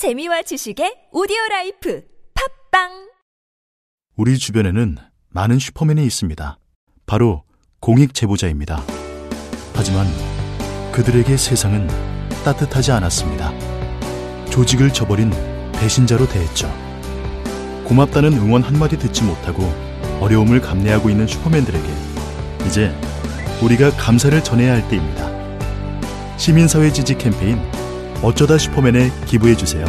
재미와 지식의 오디오 라이프 팟빵 우리 주변에는 많은 슈퍼맨이 있습니다. 바로 공익 제보자입니다. 하지만 그들에게 세상은 따뜻하지 않았습니다. 조직을 저버린 배신자로 대했죠. 고맙다는 응원 한마디 듣지 못하고 어려움을 감내하고 있는 슈퍼맨들에게 이제 우리가 감사를 전해야 할 때입니다. 시민사회 지지 캠페인 어쩌다 슈퍼맨에 기부해 주세요.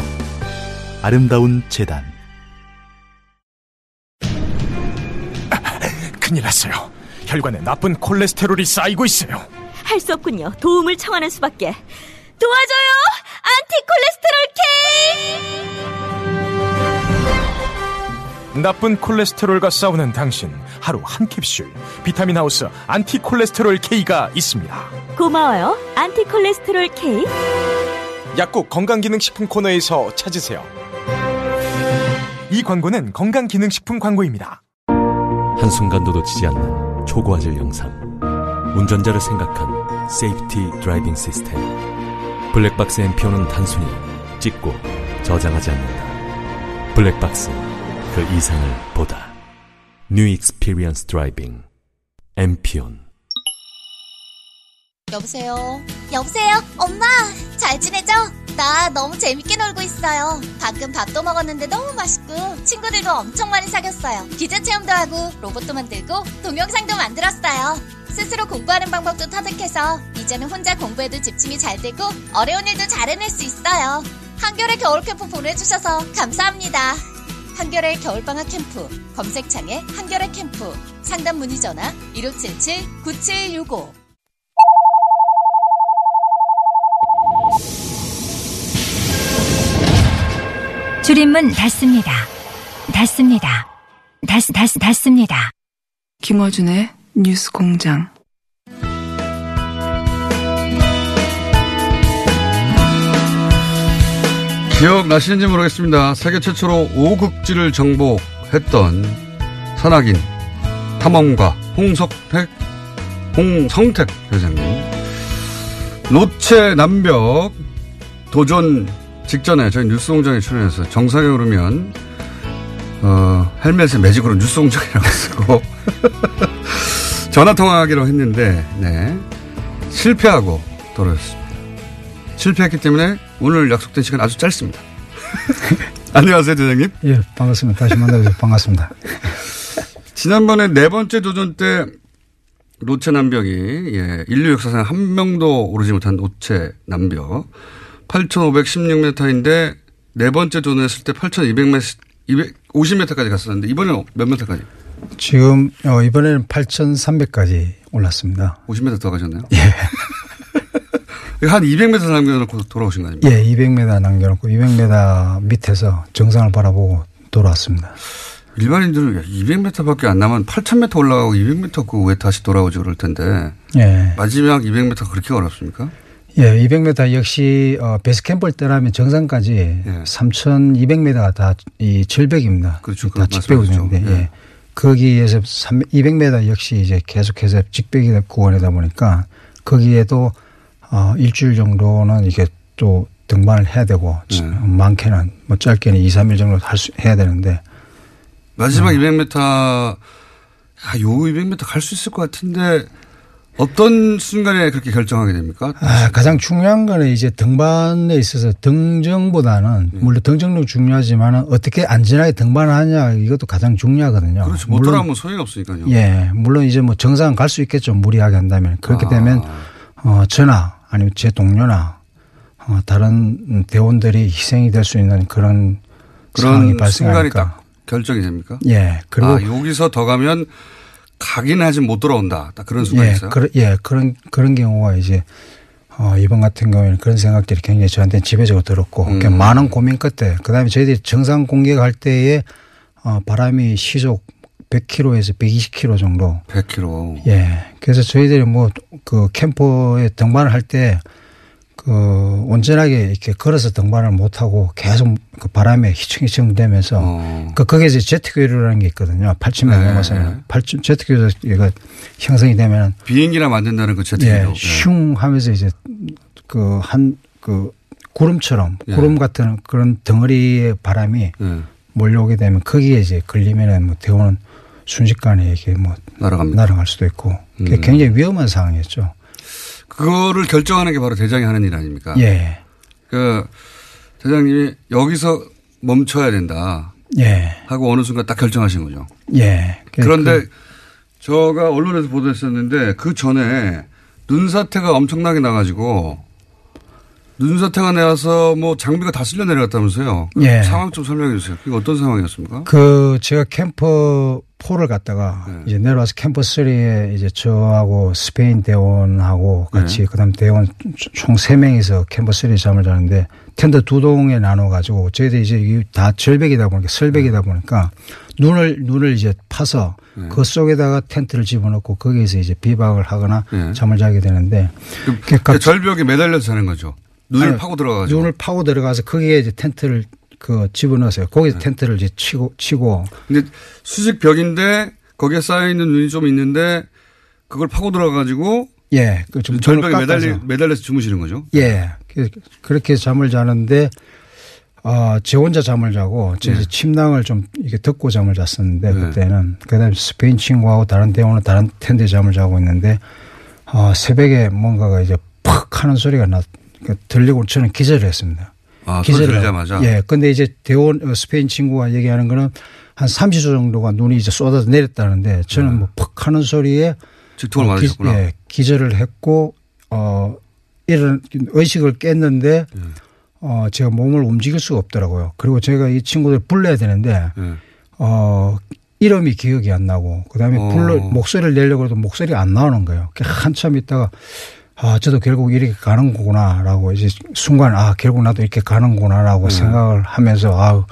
아름다운 재단 큰일 났어요. 혈관에 나쁜 콜레스테롤이 쌓이고 있어요. 할 수 없군요. 도움을 청하는 수밖에. 도와줘요! 안티콜레스테롤 K! 나쁜 콜레스테롤과 싸우는 당신 하루 한 캡슐 비타민 하우스 안티콜레스테롤 K가 있습니다. 고마워요. 안티콜레스테롤 K. 약국 건강기능식품 코너에서 찾으세요. 이 광고는 건강기능식품 광고입니다. 한순간도 놓치지 않는 초고화질 영상. 운전자를 생각한 safety driving 시스템. 블랙박스 엠피온은 단순히 찍고 저장하지 않는다. 블랙박스, 그 이상을 보다. New experience driving. 엠피온. 여보세요? 여보세요? 엄마! 잘 지내죠? 나 너무 재밌게 놀고 있어요. 방금 밥도 먹었는데 너무 맛있고, 친구들도 엄청 많이 사귀었어요. 기자 체험도 하고, 로봇도 만들고, 동영상도 만들었어요. 스스로 공부하는 방법도 터득해서, 이제는 혼자 공부에도 집중이 잘 되고, 어려운 일도 잘 해낼 수 있어요. 한겨레 겨울 캠프 보내주셔서 감사합니다. 한겨레 겨울방학 캠프, 검색창에 한겨레 캠프, 상담 문의 전화 1577-9765. 줄임문 닫습니다. 닫습니다. 닫, 닫, 닫습니다. 김어준의 뉴스 공장. 기억나시는지 모르겠습니다. 세계 최초로 5극지를 정복했던 산악인 탐험가 홍석택, 홍성택 회장님. 노체 남벽 도전 직전에 저희 뉴스공장에 출연해서 정상에 오르면 어, 헬멧에 매직으로 뉴스공장이라고 쓰고 전화 통화하기로 했는데 네 실패하고 돌아왔습니다. 실패했기 때문에 오늘 약속된 시간 아주 짧습니다. 안녕하세요, 대장님. 예, 반갑습니다. 다시 만나서 반갑습니다. 지난번에 네 번째 도전 때 노체 남벽이 예, 인류 역사상 한 명도 오르지 못한 노체 남벽 8,516m인데 네 번째 도전했을 때 8,200m, 250m까지 갔었는데 이번에 몇 m까지? 지금 어, 이번에는 8,300까지 올랐습니다. 50m 더 가셨나요? 예. 한 200m 남겨놓고 돌아오신 거 아닙니까? 예, 200m 남겨놓고 200m 밑에서 정상을 바라보고 돌아왔습니다. 일반인들은 200m밖에 안 남은 8,000m 올라가고 200m 그 왜 다시 돌아오지 그럴 텐데. 예. 마지막 200m 그렇게 어렵습니까? 예, 200m 역시 어, 베이스 캠프를 떠나면 정상까지 예. 3,200m가 다 이 절벽입니다. 그렇죠. 다 직벽인데, 예. 예. 거기에서 200m 역시 이제 계속해서 직벽이 구간이다 보니까 거기에도 어, 일주일 정도는 이게 또 등반을 해야 되고 네. 많게는 뭐 짧게는 2, 3일 정도 할 수, 해야 되는데 마지막 음. 200m 아, 요 200m 갈 수 있을 것 같은데 어떤 순간에 그렇게 결정하게 됩니까? 아, 가장 중요한 거는 이제 등반에 있어서 등정보다는 네. 물론 등정도 중요하지만 어떻게 안전하게 등반하냐 이것도 가장 중요하거든요. 그렇죠. 못 돌아가면 소용이 없으니까요. 예. 물론 이제 뭐 정상 갈 수 있겠죠. 무리하게 한다면. 그렇게 아. 되면 어, 저나 아니면 제 동료나 어, 다른 대원들이 희생이 될 수 있는 그런 그런 상황이 발생하니까 결정이 됩니까? 예. 그리고 아, 여기서 더 가면 가긴 하지 못 돌아온다. 딱 그런 순간이 예, 있어요. 그러, 예, 그런 그런 경우가 이제 어, 이번 같은 경우에는 그런 생각들이 굉장히 저한테는 지배적으로 들었고 음. 많은 고민 끝에 그다음에 저희들이 정상 공개할 때에 어, 바람이 시속 100km에서 120km 정도. 100km. 예. 그래서 저희들이 뭐 그 캠퍼에 등반을 할 때 그 온전하게 이렇게 걸어서 등반을 못 하고 계속 그 바람에 휘청휘청 되면서 어. 그 거기에 이제 제트교류라는 게 있거든요. 8층 네. 넘어서는 8층 제트교류가 형성이 되면 비행기나 만든다는 그 제트교류. 예, 슝 하면서 이제 그한그 구름처럼 예. 구름 같은 그런 덩어리의 바람이 예. 몰려오게 되면 거기에 이제 걸리면은 뭐 대우는 순식간에 이게 뭐 날아갑니다. 날아갈 수도 있고 음. 굉장히 위험한 상황이었죠. 그거를 결정하는 게 바로 대장이 하는 일 아닙니까? 예. 그 대장님이 여기서 멈춰야 된다 예. 하고 어느 순간 딱 결정하신 거죠. 예. 그- 그런데 그- 저가 언론에서 보도했었는데 그 전에 눈 사태가 엄청나게 나가지고 눈사태가 내와서 뭐 장비가 다 쓸려 내려갔다면서요. 그 예. 상황 좀 설명해 주세요. 그게 어떤 상황이었습니까? 그 제가 캠프 4를 갔다가 네. 이제 내려와서 캠프 3에 이제 저하고 스페인 대원하고 같이 네. 그다음 대원 총 3명이서 캠프 3에 잠을 자는데 텐트 두 동에 나눠 가지고 저희들이 이제 이다 절벽이다 보니까 설벽이다 보니까 눈을 눈을 이제 파서 네. 그 속에다가 텐트를 집어넣고 거기에서 이제 비박을 하거나 네. 잠을 자게 되는데 그 각- 절벽에 매달려서 자는 거죠. 눈을 파고 들어가가지고. 눈을 파고 들어가서 거기에 이제 텐트를 그 집어넣었어요. 거기서 네. 텐트를 이제 치고 치고 근데 수직 벽인데 거기에 쌓여 있는 눈이 좀 있는데 그걸 파고 들어가 가지고 예, 그좀 절벽에 매달리, 매달려서 주무시는 거죠. 예. 그- 그렇게 잠을 자는데, 어, 제 혼자 잠을 자고, 제 네. 침낭을 좀 이게 덮고 잠을 잤었는데, 네. 그때는. 그 다음에 스페인 친구하고 다른 대원은 다른 텐트에 잠을 자고 있는데, 어, 새벽에 뭔가가 이제 팍 하는 소리가 나, 그 들리고 저는 기절을 했습니다. 아, 소리 들자마자. 예. 근데 이제 대원, 어, 스페인 친구가 얘기하는 거는 한 30초 정도가 눈이 이제 쏟아져 내렸다는데, 저는 뭐팍 하는 소리에 직통을 어, 맞으셨구나. 기, 예, 기절을 했고 어 이런 의식을 깼는데 예. 어 제가 몸을 움직일 수가 없더라고요. 그리고 제가 이 친구들 불러야 되는데 예. 어 이름이 기억이 안 나고 그다음에 어. 불러 목소리를 내려고 해도 목소리가 안 나오는 거예요. 그 한참 있다가 아 저도 결국 이렇게 가는 거구나라고 이제 순간 아 결국 나도 이렇게 가는 구나라고 네. 생각을 하면서 아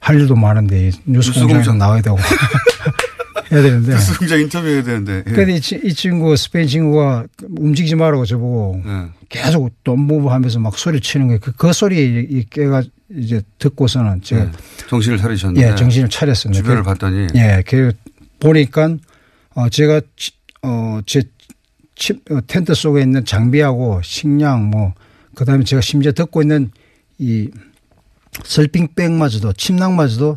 할 일도 많은데 이 뉴스 뉴스 공장. 나와야 되고 해야 되는데 뉴스 공장 인터뷰 해야 되는데. 예. 근데 이, 치- 이 친구 스페인 친구가 움직이지 말라고 저보고 예. 계속 돈무브 하면서 막 소리 치는 거예요. 그, 그 소리 이 깨가 이제 듣고서는 제가 예. 정신을 차리셨는데. 예, 정신을 차렸습니다. 주변을 그- 봤더니. 예, 그 보니까 어 제가 치- 어, 제 칩, 어, 텐트 속에 있는 장비하고 식량 뭐 그다음에 제가 심지어 듣고 있는 이 설빙백마저도 침낭마저도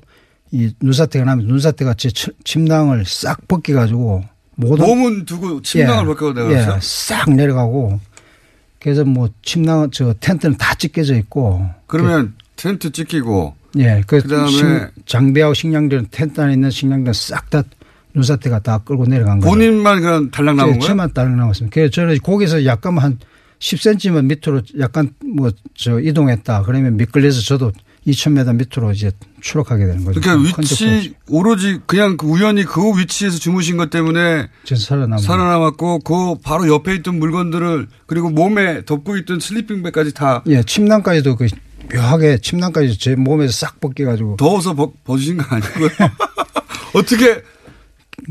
이 눈사태가 나면 눈사태가 제 치- 침낭을 싹 벗겨 가지고 몸은 두고 침낭을 예, 벗겨 내려갔어요? 예, 싹 내려가고 그래서 뭐 침낭 저 텐트는 다 찢겨져 있고 그러면 텐트 찍히고 예, 그 그다음에 식- 장비하고 식량들은 텐트 안에 있는 식량들은 싹 다 눈사태가 다 끌고 내려간 거예요. 본인만 그냥 달랑 나온 거예요? 저만 딸랑 나왔습니다. 그래서 저는 거기서 약간 한 10cm만 밑으로 약간 뭐 저 이동했다. 그러면 미끌려서 저도 2,000m 밑으로 이제 추락하게 되는 거죠. 그러니까. 위치 오로지 그냥 그 우연히 그 위치에서 주무신 것 때문에 전 살아남은 살아남았고 그 바로 옆에 있던 물건들을 그리고 몸에 덮고 있던 슬리핑백까지 다 예, 침낭까지도 그 묘하게 침낭까지 제 몸에서 싹 벗겨가지고 더워서 벗, 벗으신 거 아니고요? 어떻게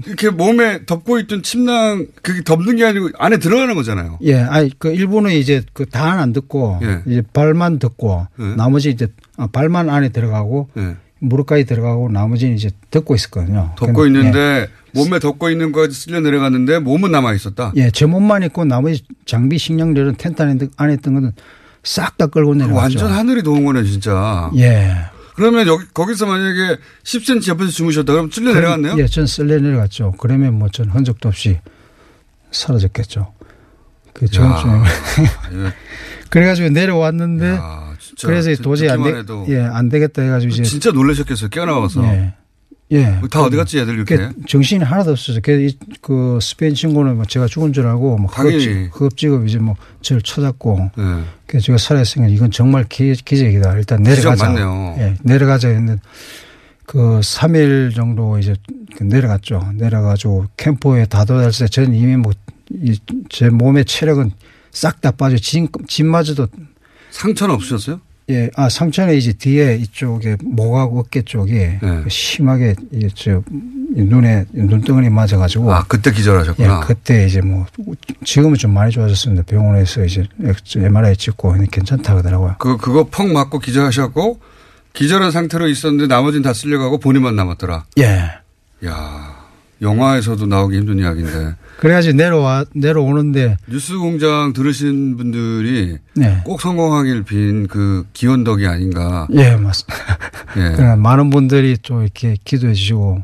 이렇게 몸에 덮고 있던 침낭 그게 덮는 게 아니고 안에 들어가는 거잖아요. 예, 아니 그 일부는 이제 그다안 듣고 예. 이제 발만 듣고 예. 나머지 이제 아, 발만 안에 들어가고 예. 무릎까지 들어가고 나머지는 이제 듣고 있었거든요. 덮고 근데, 있는데 몸에 덮고 있는 거까지 쓸려 내려갔는데 몸은 남아 있었다. 예, 제 몸만 있고 나머지 장비 식량들은 텐트 안에, 드- 안에 있던 거는 싹 다 끌고 내려갔죠. 완전 하늘이 도운 거네 진짜. 예. 그러면 여기 거기서 만약에 10cm 옆에서 주무셨다 그럼 쓸려 내려갔네요? 예, 전 쓸려 내려갔죠. 그러면 뭐 전 흔적도 없이 사라졌겠죠. 그 이거 그래가지고 내려왔는데 야, 진짜 그래서 듣- 도저히 안, 되, 예, 안 되겠다 해가지고 이제 진짜 놀라셨겠어요. 깨어나와서. 예. 예. 다 어디 갔지 애들 이렇게. 그 정신이 하나도 이- 그 스페인 친구는 뭐 제가 죽은 줄 알고 뭐 당연히. 허겁지겁 이제 뭐 저를 네. 그래서 제가 살아있으니까 이건 정말 기, 기적이다. 일단 내려가자. 맞네요. 예, 내려가자 했는데 그 3일 정도 이제 그 내려갔죠. 내려가지고 캠프에 다 도달했을 때 저는 이미 뭐 제 몸의 체력은 싹 다 빠져 진, 진마저도 상처는 없으셨어요? 예, 아, 상처는 이제 뒤에 이쪽에 목하고 어깨 쪽에 네. 심하게 이게 저 눈에 눈덩어리 맞아가지고. 아 그때 예, 기절하셨구나. 그때 이제 뭐 지금은 좀 많이 좋아졌습니다. 병원에서 이제 MRI 찍고 괜찮다 그러더라고요. 그 그거 펑 맞고 기절하셨고 기절한 상태로 있었는데 나머지는 다 쓸려가고 본인만 남았더라. 예. 야 영화에서도 나오기 힘든 이야기인데. 그래가지고 내려와, 내려오는데. 뉴스 공장 들으신 분들이. 네. 꼭 성공하길 빈 그 기원덕이 아닌가. 예, 맞습니다. 예. 많은 분들이 또 이렇게 기도해 주시고,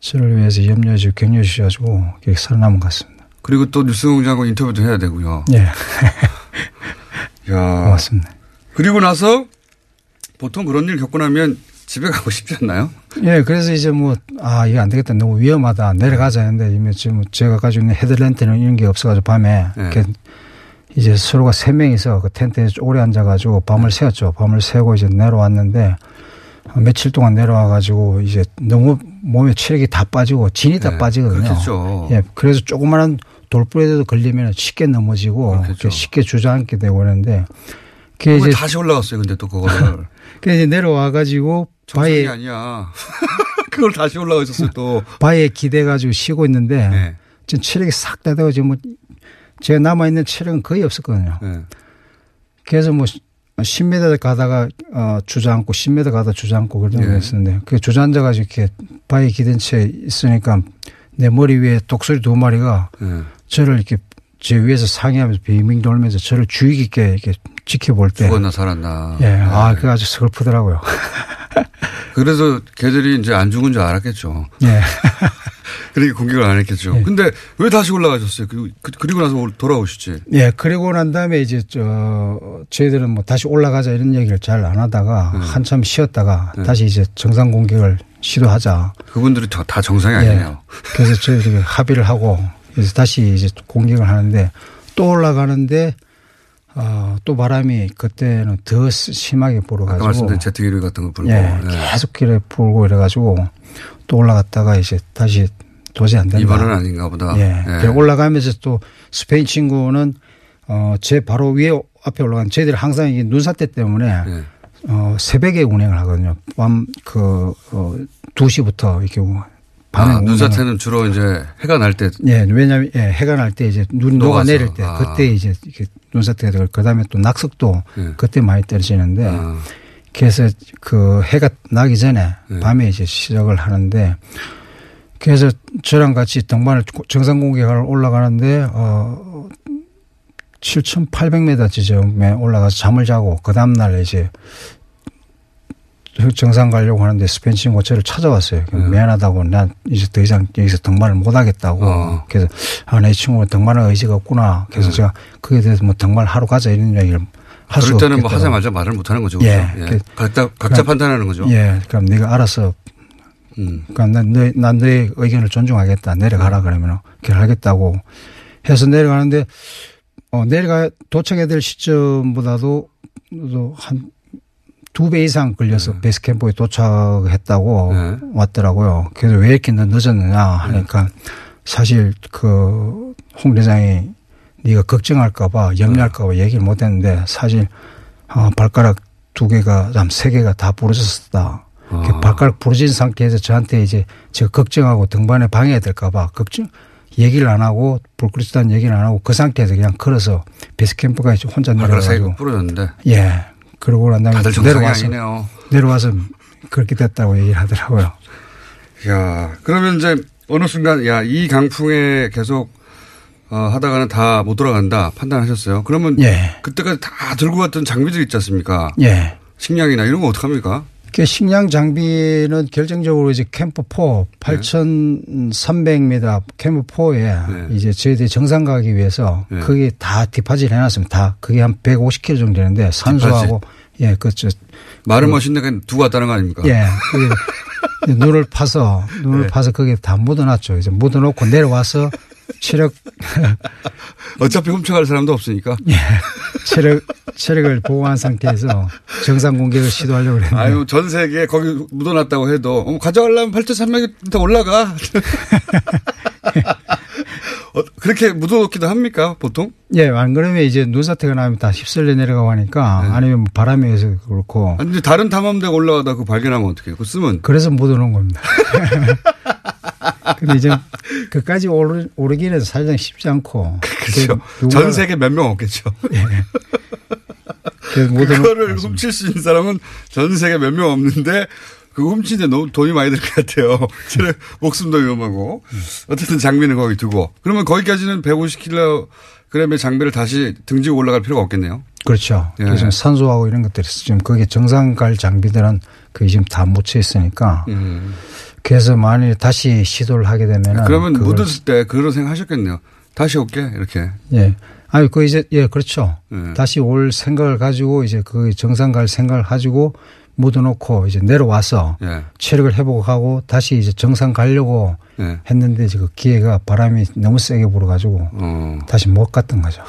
저를 위해서 염려해 주고 격려해 주셔가지고, 이렇게 살아남은 것 같습니다. 그리고 또 뉴스 공장과 인터뷰도 해야 되고요. 예. 야. 맞습니다. 그리고 나서 보통 그런 일 겪고 나면 집에 가고 싶지 않나요? 예, 그래서 이제 뭐, 아, 이거 안 되겠다. 너무 위험하다. 내려가자 했는데, 이미 지금 제가 가지고 있는 헤드랜트는 이런 게 없어가지고 밤에, 네. 이렇게 이제 서로가 세 명이서 그 텐트에 오래 앉아가지고 밤을 네. 새웠죠. 밤을 새고 이제 내려왔는데, 어, 며칠 동안 내려와가지고 이제 너무 몸에 체력이 다 빠지고 진이 다 네, 빠지거든요. 그렇겠죠. 예, 그래서 조그마한 돌부에도 걸리면 쉽게 넘어지고. 쉽게 주저앉게 되고 그러는데, 그게 이제 다시 올라갔어요. 근데 또 그거를. 그 이제 내려와가지고 바위에 아니야. 그걸 다시 올라가 있었어요 또. 바위에 기대가지고 쉬고 있는데 네. 지금 체력이 싹다 돼가지고 뭐 제가 남아 있는 체력은 거의 없었거든요. 네. 그래서 뭐 10m 가다가 어 주저앉고 10m 가다 주저앉고 예. 거 했었는데 그 주저앉아가지고 이렇게 바위 기댄 채 있으니까 내 머리 위에 독수리 두 마리가 네. 저를 이렇게 제 위에서 상의하면서 빙빙 돌면서 저를 주의 깊게 이렇게 지켜볼 때 죽었나 살았나. 예, 아, 그거 아주 슬프더라고요. 그래서 걔들이 이제 안 죽은 줄 알았겠죠. 예. 그러니까 공격을 안 했겠죠. 예. 근데 왜 다시 올라가셨어요? 그, 그, 그리고 나서 올- 돌아오시지. 예, 그리고 난 다음에 이제 저 저희들은 뭐 다시 올라가자 이런 얘기를 잘 안 하다가 한참 쉬었다가 네. 다시 이제 정상 공격을 시도하자. 그분들이 다, 다 정상이 아니네요. 그래서 저희들이 합의를 하고 그래서 다시 이제 공격을 하는데 또 올라가는데 어, 또 바람이 그때는 더 스- 심하게 불어가지고 말씀드린 제트 기류 같은 거 불고. 예, 예. 계속 길에 불고 이래가지고 또 올라갔다가 이제 다시 도저히 안 된다. 이번은 아닌가 보다. 예. 예. 올라가면서 또 스페인 친구는 어, 제 바로 위에 앞에 올라간 저희들이 항상 이게 눈사태 때문에 예. 어, 새벽에 운행을 하거든요. 밤 그, 어, 2시부터 이렇게 밤에 아, 눈사태는 주로 이제 해가 날 때. 예, 왜냐하면 예, 해가 날 때 이제 눈 녹아 녹아서. 내릴 때 아. 그때 이제 이렇게 눈사태가 되고 그다음에 또 낙석도 예. 그때 많이 떨어지는데 아. 그래서 그 해가 나기 전에 예. 밤에 이제 시작을 하는데 그래서 저랑 같이 등반을 정상 공격을 올라가는데 어 7,800m 지점에 올라가서 잠을 자고 그 다음 날 이제 정상 가려고 하는데 스페인 친구가 저를 찾아왔어요. 네. 미안하다고 난 이제 더 이상 여기서 등반을 못 하겠다고. 어. 그래서 아, 내 친구는 등반할 의지가 없구나. 그래서 네. 제가 그에 대해서 뭐 등반 하러 가자 이런 얘기를 할 그럴 수가 때는 뭐. 하자마자 말을 못 하는 거죠. 예. 그렇죠? 예. 그- 각자, 각자 그럼- 판단하는 거죠. 예. 그럼 네가 알아서 음. 그러니까 난, 너, 난 너의 의견을 존중하겠다. 내려가라 네. 그러면 그래 하겠다고 해서 내려가는데 어, 내려가 도착해야 될 시점보다도 한 두 배 이상 걸려서 베이스 캠프에 도착했다고 네. 왔더라고요. 그래서 왜 이렇게 늦- 늦었느냐 하니까 사실 그 홍 대장이 네가 걱정할까봐 염려할까봐 얘기를 못했는데 사실 어, 발가락 두 개가 한세 개가 다 부러졌었다. 아. 그 발가락 부러진 상태에서 저한테 이제 제가 걱정하고 등반에 방해될까봐 걱정 얘기를 안 하고 불그리스다는 얘기를 안 하고 그 상태에서 그냥 걸어서 이제 혼자 내려가지고 부러졌는데. 예 그러고 난 다음에 다들 내려와서 아니네요. 내려와서 그렇게 됐다고 얘기를 하더라고요. 야 그러면 이제 어느 순간 야 이 강풍에 계속 어, 하다가는 다 못 돌아간다 판단하셨어요. 그러면 예. 그때까지 다 들고 갔던 장비들 있지 않습니까? 예. 식량이나 이런 거 어떡합니까? 그 식량 장비는 결정적으로 이제 캠프 4 8,300m 캠프 4에 네. 이제 저희들이 정상 가기 위해서 네. 그게 다 디파짓 해놨습니다. 다 그게 한 150km 정도 되는데 산소하고 예, 그저 말은 멋있는데 그냥 두고 왔다는 거 아닙니까? 예. 눈을 파서 눈을 네. 파서 거기에 다 묻어놨죠. 이제 묻어놓고 내려와서 체력 어차피 훔쳐갈 사람도 없으니까. 예. 체력 체력을 보호한 상태에서 정상 공격을 시도하려고 그랬는데 아유 전 세계 거기 묻어놨다고 해도 어, 가져가려면 8,300m 올라가. 어, 그렇게 묻어놓기도 합니까 보통? 예, 안 그러면 이제 눈사태가 나면 다 휩쓸려 내려가고 하니까 네. 아니면 뭐 바람이 해서 그렇고 아니 다른 탐험대가 올라가다 그 발견하면 어떻게 해요? 그거 쓰면 그래서 못 오는 겁니다. 근데 이제 그까지 오르, 오르기는 사실상 쉽지 않고. 그렇죠. 그전 세계 몇 명 없겠죠. 예. 그거를 훔칠 수 있는 사람은 전 세계 몇 명 없는데 그거 훔치는데 너무 돈이 많이 들 것 같아요. 체력, 목숨도 위험하고. 어쨌든 장비는 거기 두고. 그러면 거기까지는 150kg의 장비를 다시 등지고 올라갈 필요가 없겠네요. 그렇죠. 예. 그래서 산소하고 이런 것들이 지금 거기 정상 갈 장비들은 거기 지금 다 묻혀 있으니까. 음. 그래서 만일 다시 시도를 하게 되면은 그러면 그걸- 묻었을 때 그런 생각 하셨겠네요. 다시 올게. 이렇게. 예. 아니, 그 이제, 예, 그렇죠. 예. 다시 올 생각을 가지고 이제 그 정상 갈 생각을 가지고 묻어놓고 이제 내려와서 예. 체력을 회복하고 다시 이제 정상 가려고 예. 했는데 이제 그 기회가 바람이 너무 세게 불어가지고 어. 다시 못 갔던 거죠.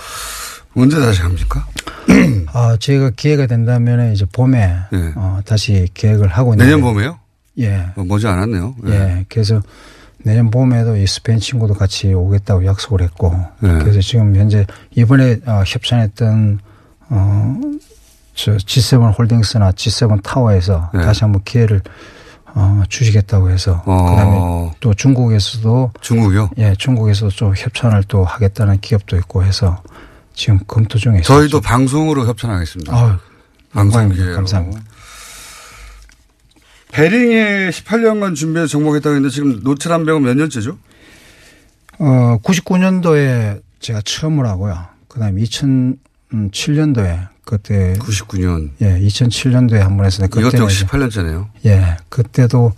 언제 다시 갑니까? 아, 제가 기회가 된다면 이제 봄에 예. 어, 다시 계획을 하고 내년 있는데 봄에요? 예. 어, 머지 않았네요. 예. 그래서 내년 봄에도 이 스페인 친구도 같이 오겠다고 약속을 했고 예. 그래서 지금 현재 이번에 어, 협찬했던 어, 저 G7 홀딩스나 G7 타워에서 예. 다시 한번 기회를 어, 주시겠다고 해서 어. 그다음에 또 중국에서도 중국이요? 예, 중국에서 좀 협찬을 또 하겠다는 기업도 있고 해서 지금 검토 중에 있어요. 저희도 방송으로 협찬하겠습니다. 아유, 방송. 기회로. 감사합니다. 베링에 18년간 준비해서 정복했다고 했는데 지금 노트란 병은 몇 년째죠? 어, 99년도에 제가 처음으로 하고요. 그 다음에 2007년도에 그때. 99년. 예, 2007년도에 한 번 했었는데. 이것도 역시 이제 18년째네요. 예, 그때도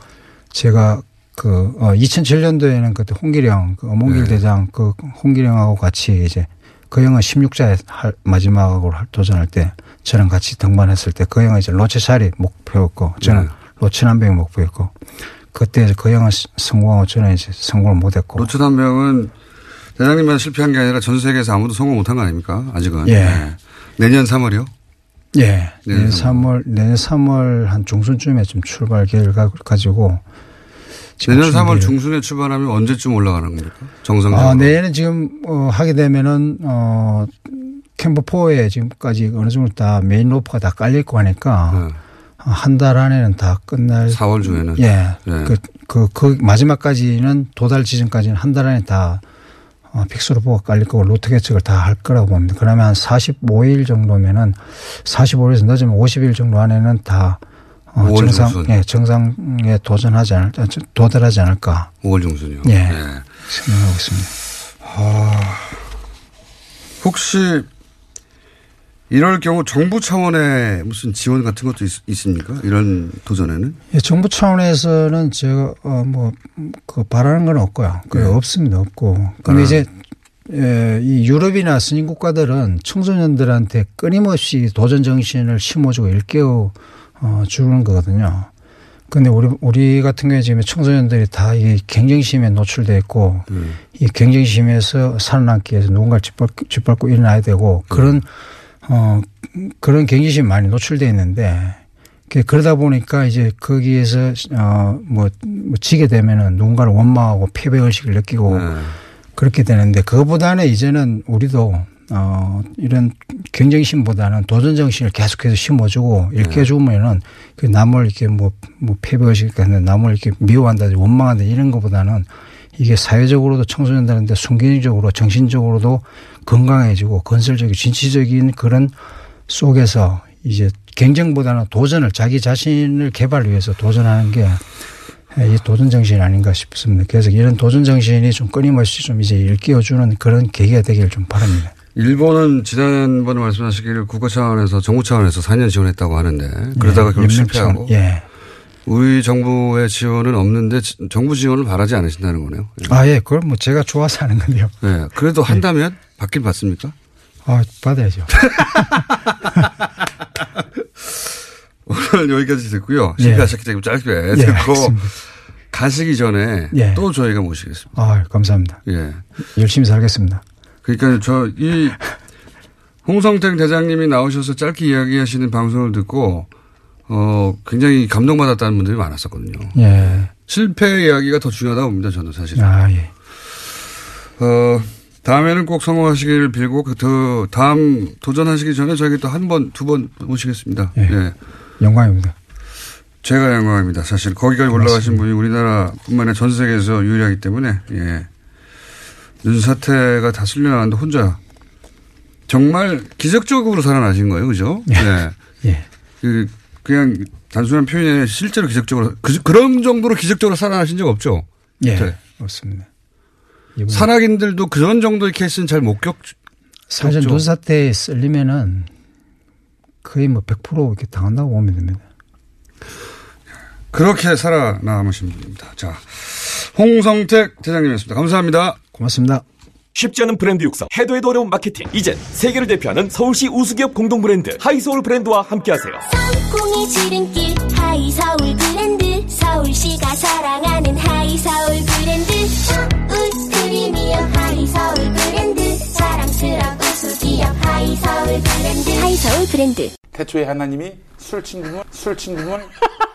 제가 그, 어, 2007년도에는 그때 홍기령, 그 어몽길 네. 대장 그 홍기령하고 같이 이제 그 형은 16자에 할, 마지막으로 할- 도전할 때 저랑 같이 등반했을 때그 형은 이제 로체샤리 목표였고 저는 네. 로치남병이 목표였고 그때 이제 그 형은 시- 성공하고 저는 이제 성공을 못했고. 노트란 병은 대장님만 실패한 게 아니라 전 세계에서 아무도 성공 못한 거 아닙니까? 아직은. 예. 네. 내년 3월이요? 예. 내년 내년 3월, 내년 3월 한 중순쯤에 좀 출발 계획을 가- 가지고. 내년 3월 준비를- 중순에 출발하면 언제쯤 올라가는 겁니까? 정상적으로. 아, 내년에 지금, 어, 하게 되면은, 어, 캠프 4에 지금까지 어느 정도 다 메인 로프가 다 깔려 있고 하니까 한 달 안에는 다 끝날. 4월 중에는. 예. 네. 그, 그, 그 마지막까지는 도달 지점까지는 한 달 안에 다 어, fix 로프가 깔릴 거고 루트 개척을 다 할 거라고 봅니다. 그러면 한 45일 정도면은 45일에서 늦으면 50일 정도 안에는 다 어, 5월 정상, 중순. 예, 정상에 도전하지 않을, 도달하지 않을까. 5월 중순이요. 예. 네. 생각하고 있습니다. 아, 혹시 이럴 경우 정부 차원의 무슨 지원 같은 것도 있, 습니까 이런 도전에는? 예, 정부 차원에서는 제가 어 뭐그 바라는 건 없고요. 그 네. 없습니다. 없고. 근데 아. 이제 예, 이 유럽이나 선진 국가들은 청소년들한테 끊임없이 도전 정신을 심어주고 일깨워 어, 주는 거거든요. 근데 우리 우리 같은 경우에 지금 청소년들이 다 이 경쟁심에 노출돼 있고 이 경쟁심에서 살아남기 위해서 누군가를 짓밟고, 짓밟고 일어나야 되고 그런 어 그런 경쟁심이 많이 노출돼 있는데 그- 그러다 보니까 이제 거기에서 어뭐 뭐 지게 되면은 누군가를 원망하고 패배 의식을 느끼고 네. 그렇게 되는데 그거보다는 이제는 우리도 어 이런 경쟁심보다는 도전 정신을 계속해서 심어주고 일깨주면은 그 남을 이렇게 뭐, 뭐 패배 의식 같은 남을 이렇게 미워한다든지 원망한다 이런 것보다는 이게 사회적으로도 청소년들한테 순기능적으로 정신적으로도 건강해지고 건설적이고 진취적인 그런 속에서 이제 경쟁보다는 도전을 자기 자신을 개발을 위해서 도전하는 게 이 도전 정신이 아닌가 싶습니다. 그래서 이런 도전 정신이 좀 끊임없이 좀 이제 일깨워주는 그런 계기가 되기를 좀 바랍니다. 일본은 지난번에 말씀하시기를 국가 차원에서 정부 차원에서 4년 지원했다고 하는데 그러다가 예, 결국 실패하고 예. 우리 정부의 지원은 없는데 지- 정부 지원을 바라지 않으신다는 거네요. 아, 예. 그걸 뭐 제가 좋아서 하는 건데요. 네. 그래도 한다면 받긴 받습니까? 아, 받아야죠. 오늘 여기까지 듣고요. 예. 실패하셨기 때문에 짧게 예, 듣고 알겠습니다. 가시기 전에 예. 또 저희가 모시겠습니다. 아, 감사합니다. 예. 열심히 살겠습니다. 그러니까 저 이 홍성택 대장님이 나오셔서 짧게 이야기하시는 방송을 듣고 어 굉장히 감동받았다는 분들이 많았었거든요. 예. 실패 이야기가 더 중요하다고 봅니다. 저는 사실. 아, 예. 어 다음에는 꼭 성공하시기를 빌고 그더 다음 도전하시기 전에 저희 또한 번 두 번 모시겠습니다. 예. 예. 영광입니다. 제가 영광입니다. 사실 거기까지 올라가신 분이 우리나라뿐만 아니라 전 세계에서 유일하기 때문에 예. 윤사태가 다 쓸려나왔는데 혼자 정말 기적적으로 살아나신 거예요, 그죠? 네. 예. 그 그냥 단순한 표현이 아니라 실제로 기적적으로 그, 그런 정도로 기적적으로 살아나신 적 없죠? 예. 네. 없습니다. 산악인들도 그런 정도의 케이스는 잘 못 겪. 사실 겪죠. 눈사태에 쓸리면은 거의 뭐 100% 이렇게 당한다고 보면 됩니다. 그렇게 살아남으신 분입니다. 자, 홍성택 대장님이었습니다. 감사합니다. 고맙습니다. 쉽지 않은 브랜드 육성, 해도 해도 어려운 마케팅. 이젠 세계를 대표하는 서울시 우수기업 공동 브랜드 하이서울 브랜드와 함께하세요. 성공의 지름길 하이서울 브랜드. 서울시가 사랑하는 하이서울 브랜드. 서울 프리미엄 하이서울 브랜드. 사랑스러운 우수기업 하이서울 브랜드. 하이서울 브랜드. 태초에 하나님이 술친굼은 술친굼은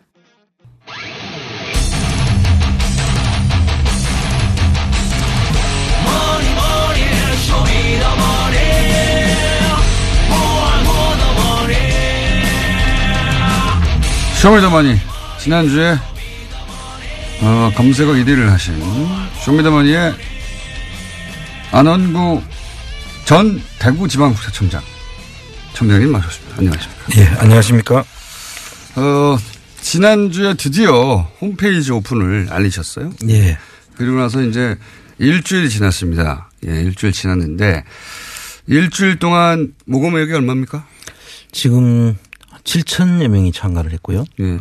쇼미더머니 지난주에 어, 검색어 1위를 하신 쇼미더머니의 안원구 전 대구지방국세청장 청장님 나오셨습니다. 안녕하십니까? 예, 안녕하십니까? 어, 지난주에 드디어 홈페이지 오픈을 알리셨어요. 예. 그리고 나서 이제 일주일 지났습니다. 예, 일주일 지났는데 일주일 동안 모금액이 얼마입니까? 지금 7천여 명이 참가를 했고요. 예.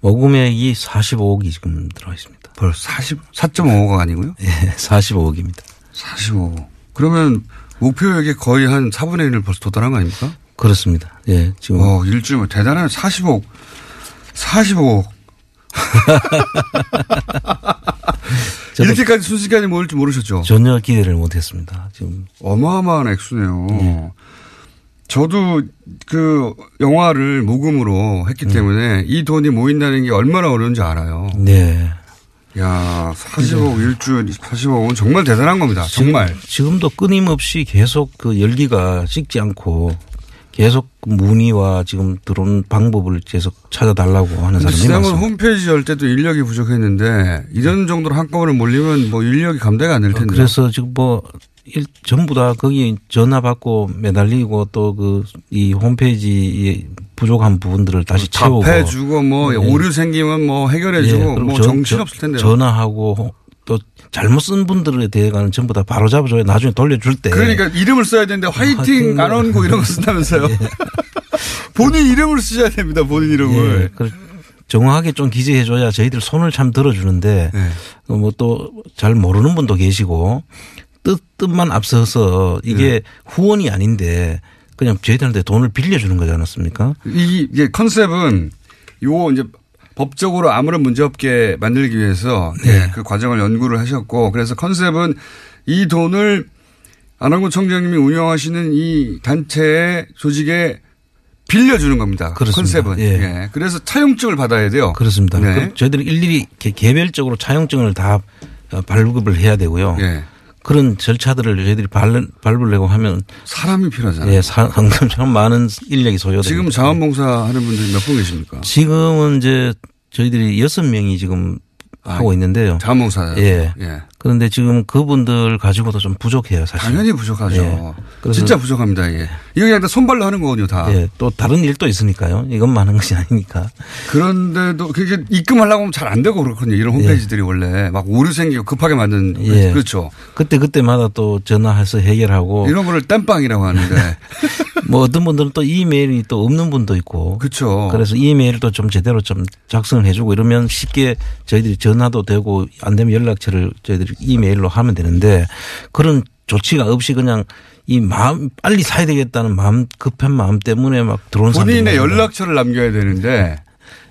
모금액이 45억이 지금 들어가 있습니다. 벌 40, 4.5가 아니고요? 예, 45억입니다. 45억. 그러면 목표액의 거의 한 4분의 1을 벌써 도달한 거 아닙니까? 그렇습니다. 예, 지금. 어, 일주일면 대단한 45억. 45억. 이렇게까지 순식간에 모일 줄 모르셨죠? 전혀 기대를 못 했습니다. 지금. 어마어마한 액수네요. 저도 그 영화를 모금으로 했기 때문에 이 돈이 모인다는 게 얼마나 어려운지 알아요. 네. 야, 40억 일주일 40억은 정말 대단한 겁니다. 정말. 지금, 지금도 끊임없이 계속 그 열기가 식지 않고 계속 문의와 지금 들어온 방법을 계속 찾아달라고 하는 사람이 많습니다. 홈페이지 열 때도 인력이 부족했는데 이런 정도로 한꺼번에 몰리면 뭐 인력이 감당이 안 될 텐데. 그래서 지금 뭐 일, 전부 다 거기 전화 받고 매달리고 또 그 이 홈페이지 부족한 부분들을 다시 채우고 답해주고 뭐 예. 오류 생기면 뭐 해결해주고 예, 뭐 전- 정신 전- 없을 텐데요. 전화하고 또 잘못 쓴 분들에 대해서는 전부 다 바로 잡아줘야 나중에 돌려줄 때. 그러니까 이름을 써야 되는데 화이팅 안 원고 이런 거 쓴다면서요. 본인 이름을 쓰셔야 됩니다. 본인 이름을. 예, 그 정확하게 좀 기재해줘야 저희들 손을 참 들어주는데 네. 뭐또 잘 모르는 분도 계시고 뜻 뜻만 앞서서 이게 네. 후원이 아닌데 그냥 저희들한테 돈을 빌려주는 거지 않았습니까? 이 이게 컨셉은 요 이제 법적으로 아무런 문제 없게 만들기 위해서 네. 예, 그 과정을 연구를 하셨고 그래서 컨셉은 이 돈을 안원구 청장님이 운영하시는 이 단체의 조직에 빌려주는 겁니다. 그렇습니다. 컨셉은. 예. 예. 그래서 차용증을 받아야 돼요. 그렇습니다. 네. 저희들이 일일이 개- 개별적으로 차용증을 다 어, 발급을 해야 되고요. 예. 그런 절차들을 저희들이 발, 발부려고 하면 사람이 필요하잖아요. 예, 사- 상당히 참 많은 인력이 소요됩니다. 지금 자원봉사 하는 분들이 몇 분 계십니까? 지금은 이제 저희들이 여섯 명이 지금 하고 있는데요. 자원봉사요? 예. 예. 그런데 지금 그분들 가지고도 좀 부족해요, 사실. 당연히 부족하죠. 예. 그래서 진짜 부족합니다. 예. 이거 그냥 다 손발로 하는 거거든요, 다. 예, 또 다른 일도 있으니까요. 이것만 하는 것이 아니니까. 그런데도 그게 입금하려고 하면 잘 안 되고 그렇거든요. 이런 홈페이지들이 원래 막 오류 생기고 급하게 만든 예. 그렇죠. 그때 그때마다 또 전화해서 해결하고 이런 거를 땜빵이라고 하는데 뭐 어떤 분들은 또 이메일이 또 없는 분도 있고. 그렇죠. 그래서 이메일도 좀 제대로 좀 작성을 해주고 이러면 쉽게 저희들이 전화도 되고 안 되면 연락처를 저희들이 이메일로 하면 되는데 그런 조치가 없이 그냥 이 마음 빨리 사야 되겠다는 마음 급한 마음 때문에 막 들어온 본인의. 연락처를 남겨야 되는데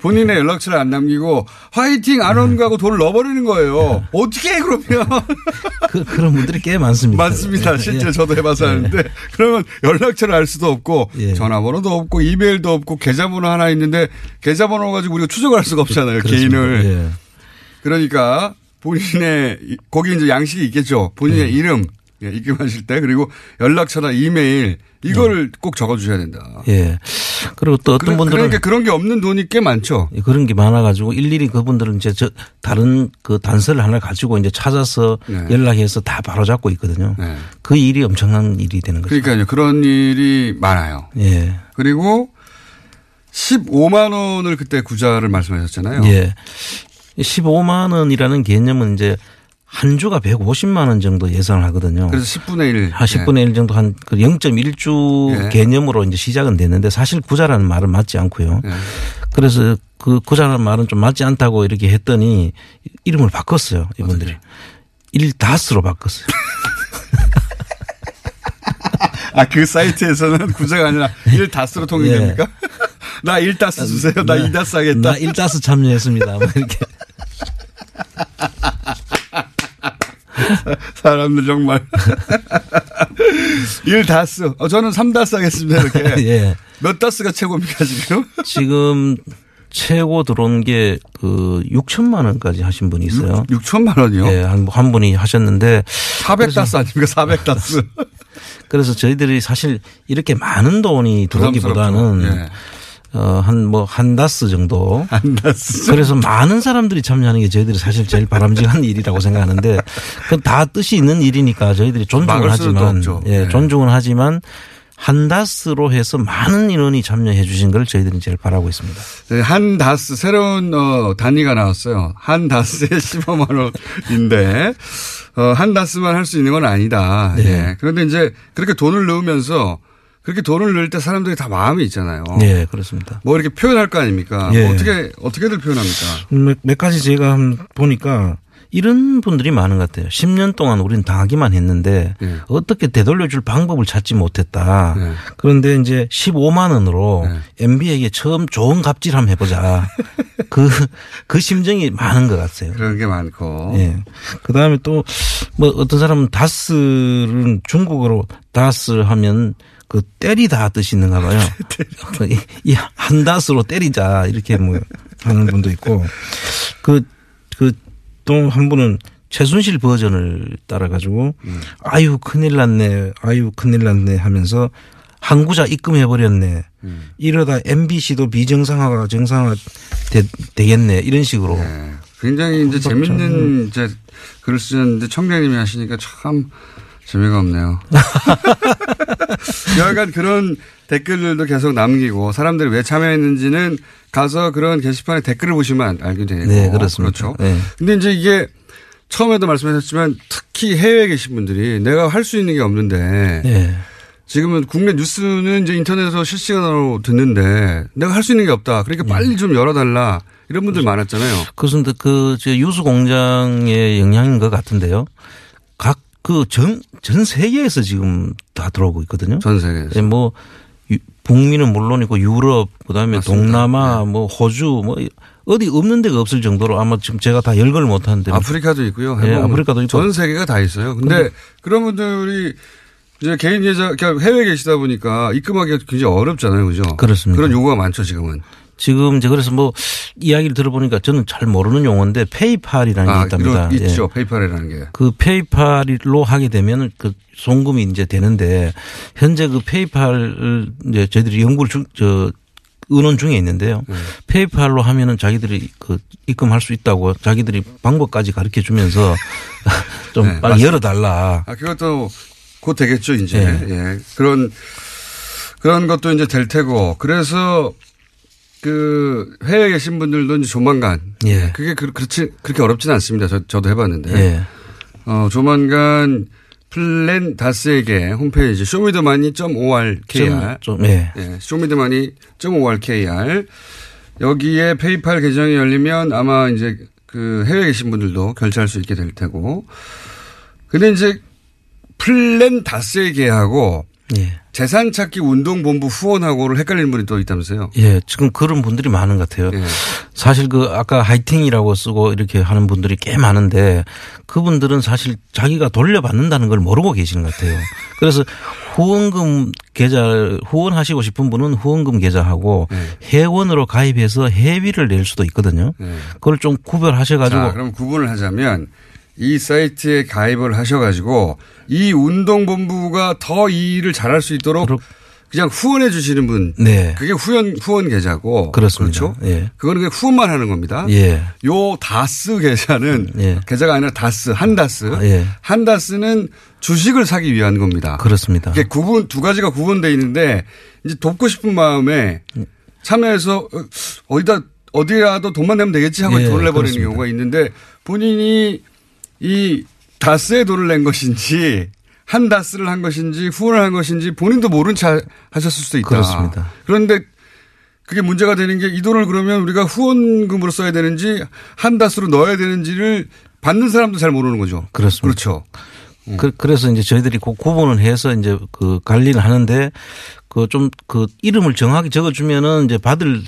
본인의 연락처를 안 남기고 화이팅 안 온 가고 돈을 넣어버리는 거예요. 어떻게 해 그러면 그, 그런 분들이 꽤 많습니다. 많습니다. 예. 실제 저도 해봐서 하는데 그러면 연락처를 알 수도 없고 예. 전화번호도 없고 이메일도 없고 계좌번호 하나 있는데 계좌번호 가지고 우리가 추적할 수가 없잖아요. 그렇습니다. 개인을. 예. 그러니까 본인의 이- 거기 이제 양식이 있겠죠. 본인의 네. 이름 예, 입금하실 때 그리고 연락처나 이메일 이거를 꼭 적어주셔야 된다. 예. 그리고 또 어떤 그러- 분들은 그러니까 그런 게 없는 돈이 꽤 많죠. 예, 그런 게 많아가지고 일일이 그분들은 이제 저 다른 그 단서를 하나 가지고 이제 찾아서 네. 연락해서 다 바로 잡고 있거든요. 그 일이 엄청난 일이 되는 거죠. 그러니까요. 그런 일이 많아요. 예. 그리고 15만 원을 그때 구자를 말씀하셨잖아요. 예. 15만 원이라는 개념은 이제 한 주가 150만 원 정도 예상을 하거든요. 그래서 10분의 1. 한 10분의 1 정도 한 0.1주 예. 개념으로 이제 시작은 됐는데 사실 구자라는 말은 맞지 않고요. 예. 그래서 그 구자라는 말은 좀 맞지 않다고 이렇게 했더니 이름을 바꿨어요. 이분들이. 일다스로 바꿨어요. 아, 그 사이트에서는 구자가 아니라 1다스로 통일됩니까? 나 1다스 주세요. 나 네. 2다스 하겠다. 나 1다스 참여했습니다. 뭐 이렇게. 사람들 정말. 1다스. 어, 저는 3다스 하겠습니다. 이렇게. 예. 몇 다스가 최고입니까, 지금? 지금 최고 들어온 게 그 6천만 원까지 하신 분이 있어요. 6, 천만 원이요? 예, 한, 한 분이 하셨는데 400다스 아닙니까? 400다스. 그래서 저희들이 사실 이렇게 많은 돈이 들어오기보다는. 예. 어, 한 뭐 한 다스 정도. 한 다스. 그래서 많은 사람들이 참여하는 게 저희들이 사실 제일 바람직한 일이라고 생각하는데 그건 다 뜻이 있는 일이니까 저희들이 존중을 하지만. 예, 네. 존중은 하지만 한 다스로 해서 많은 인원이 참여해 주신 걸 저희들이 제일 바라고 있습니다. 네, 한 다스 새로운 어, 단위가 나왔어요. 한 다스에 15만 원인데 어, 한 다스만 할 수 있는 건 아니다. 네. 예. 그런데 이제 그렇게 돈을 넣으면서 그렇게 돈을 넣을 때 사람들이 다 마음이 있잖아요. 예, 그렇습니다. 뭐 이렇게 표현할 거 아닙니까? 예. 뭐 어떻게 어떻게들 표현합니까? 몇, 몇 가지 제가 한번 보니까 이런 분들이 많은 것 같아요. 10년 동안 우리는 당하기만 했는데 예. 어떻게 되돌려줄 방법을 찾지 못했다. 그런데 이제 15만 원으로 MB에게 처음 좋은 갑질 한번 해보자. 그, 그 심정이 많은 것 같아요. 그런 게 많고. 예. 그 다음에 또 뭐 어떤 사람은 다스는 중국어로 다스 하면 그 때리다 뜻이 있는가 봐요. 이 한 다스로 때리자 이렇게 뭐 하는 분도 있고. 그 그 또 한 분은 최순실 버전을 따라 가지고 아유 큰일 났네 아유 큰일 났네 하면서 항구자 입금해 버렸네. 이러다 MBC도 비정상화가 정상화 되, 겠네 이런 식으로. 굉장히 이제 재밌는 이제 글을 쓰셨는데 청장님이 하시니까 참 재미가 없네요. 여하간 그런 댓글들도 계속 남기고 사람들이 왜 참여했는지는 가서 그런 게시판에 댓글을 보시면 알게 되고. 네, 그렇습니다. 그렇죠. 네. 근데 이제 이게 처음에도 말씀하셨지만 특히 해외에 계신 분들이 내가 할 수 있는 게 없는데 네. 지금은 국내 뉴스는 이제 인터넷에서 실시간으로 듣는데 내가 할 수 있는 게 없다. 그러니까 빨리 좀 열어달라. 이런 분들 많았잖아요. 그렇습니다. 그, 저, 유수 공장의 영향인 것 같은데요. 각그 전, 전 세계에서 지금 다 들어오고 있거든요. 전 세계에서. 예, 뭐, 유- 북미는 물론이고 유럽, 그 다음에 맞습니다. 동남아, 뭐 호주, 뭐 어디 없는 데가 없을 정도로 아마 지금 제가 다 열거를 못 하는데. 아프리카도 있고요. 예, 아프리카도 있고. 전 세계가 다 있어요. 근데, 근데- 그런 분들이 이제 개인 계좌 그러니까 해외에 계시다 보니까 입금하기가 굉장히 어렵잖아요. 그죠? 그렇습니다. 그런 요구가 많죠, 지금은. 지금 이제 그래서 뭐 이야기를 들어보니까 저는 잘 모르는 용어인데 PayPal이라는 게 아, 있답니다. 이런- 있죠. 예. PayPal이라는 게. 그 PayPal로 하게 되면 그 송금이 이제 되는데 현재 그 PayPal을 이제 저희들이 연구를 중, 저 의논 중에 있는데요. 네. PayPal로 하면은 자기들이 그 입금할 수 있다고 자기들이 방법까지 가르쳐 주면서 좀 네, 빨리 맞습니다. 열어달라. 아, 그것도 곧 되겠죠, 이제. 예. 예. 그런, 그런 것도 이제 될 테고. 그래서 그 해외에 계신 분들도 이제 조만간. 예. 그게 그, 그렇지, 그렇게 어렵지는 않습니다. 저, 저도 해봤는데. 예. 어, 조만간 플랜 다스에게 홈페이지 쇼미더마니.orkr. 좀, 예. 예, 쇼미더마니.orkr. 여기에 페이팔 계정이 열리면 아마 이제 그 해외에 계신 분들도 결제할 수 있게 될 테고. 근데 이제 플랜 다스에게 하고 예. 재산 찾기 운동 본부 후원하고를 헷갈리는 분이 또 있다면서요. 예, 지금 그런 분들이 많은 것 같아요. 예. 사실 그 아까 화이팅이라고 쓰고 이렇게 하는 분들이 꽤 많은데 그분들은 사실 자기가 돌려받는다는 걸 모르고 계시는 것 같아요. 그래서 후원금 계좌 후원하시고 싶은 분은 후원금 계좌하고 네. 회원으로 가입해서 회비를 낼 수도 있거든요. 그걸 좀 구별하셔 가지고 자, 그럼 구분을 하자면 이 사이트에 가입을 하셔가지고 이 운동본부가 더 이 일을 잘할 수 있도록 그냥 후원해 주시는 분. 네. 그게 후원, 후원 계좌고. 그렇습니다. 그렇죠. 예. 그거는 그냥 후원만 하는 겁니다. 예. 요 다스 계좌는 계좌가 아니라 다스, 한 다스. 예. 한 다스는 주식을 사기 위한 겁니다. 그렇습니다. 이게 구분, 두 가지가 구분되어 있는데 이제 돕고 싶은 마음에 참여해서 어, 어디다 어디라도 돈만 내면 되겠지 하고 예, 돈을 내버리는 그렇습니다. 경우가 있는데 본인이 이 다스에 돈을 낸 것인지 한 다스를 한 것인지 후원을 한 것인지 본인도 모른 채 하셨을 수도 있다. 그렇습니다. 그런데 그게 문제가 되는 게 이 돈을 그러면 우리가 후원금으로 써야 되는지 한 다스로 넣어야 되는지를 받는 사람도 잘 모르는 거죠. 그렇습니다. 그렇죠. 그, 그래서 이제 저희들이 그 구분을 해서 이제 그 관리를 하는데 그 좀그 이름을 정확히 적어주면은 이제 받을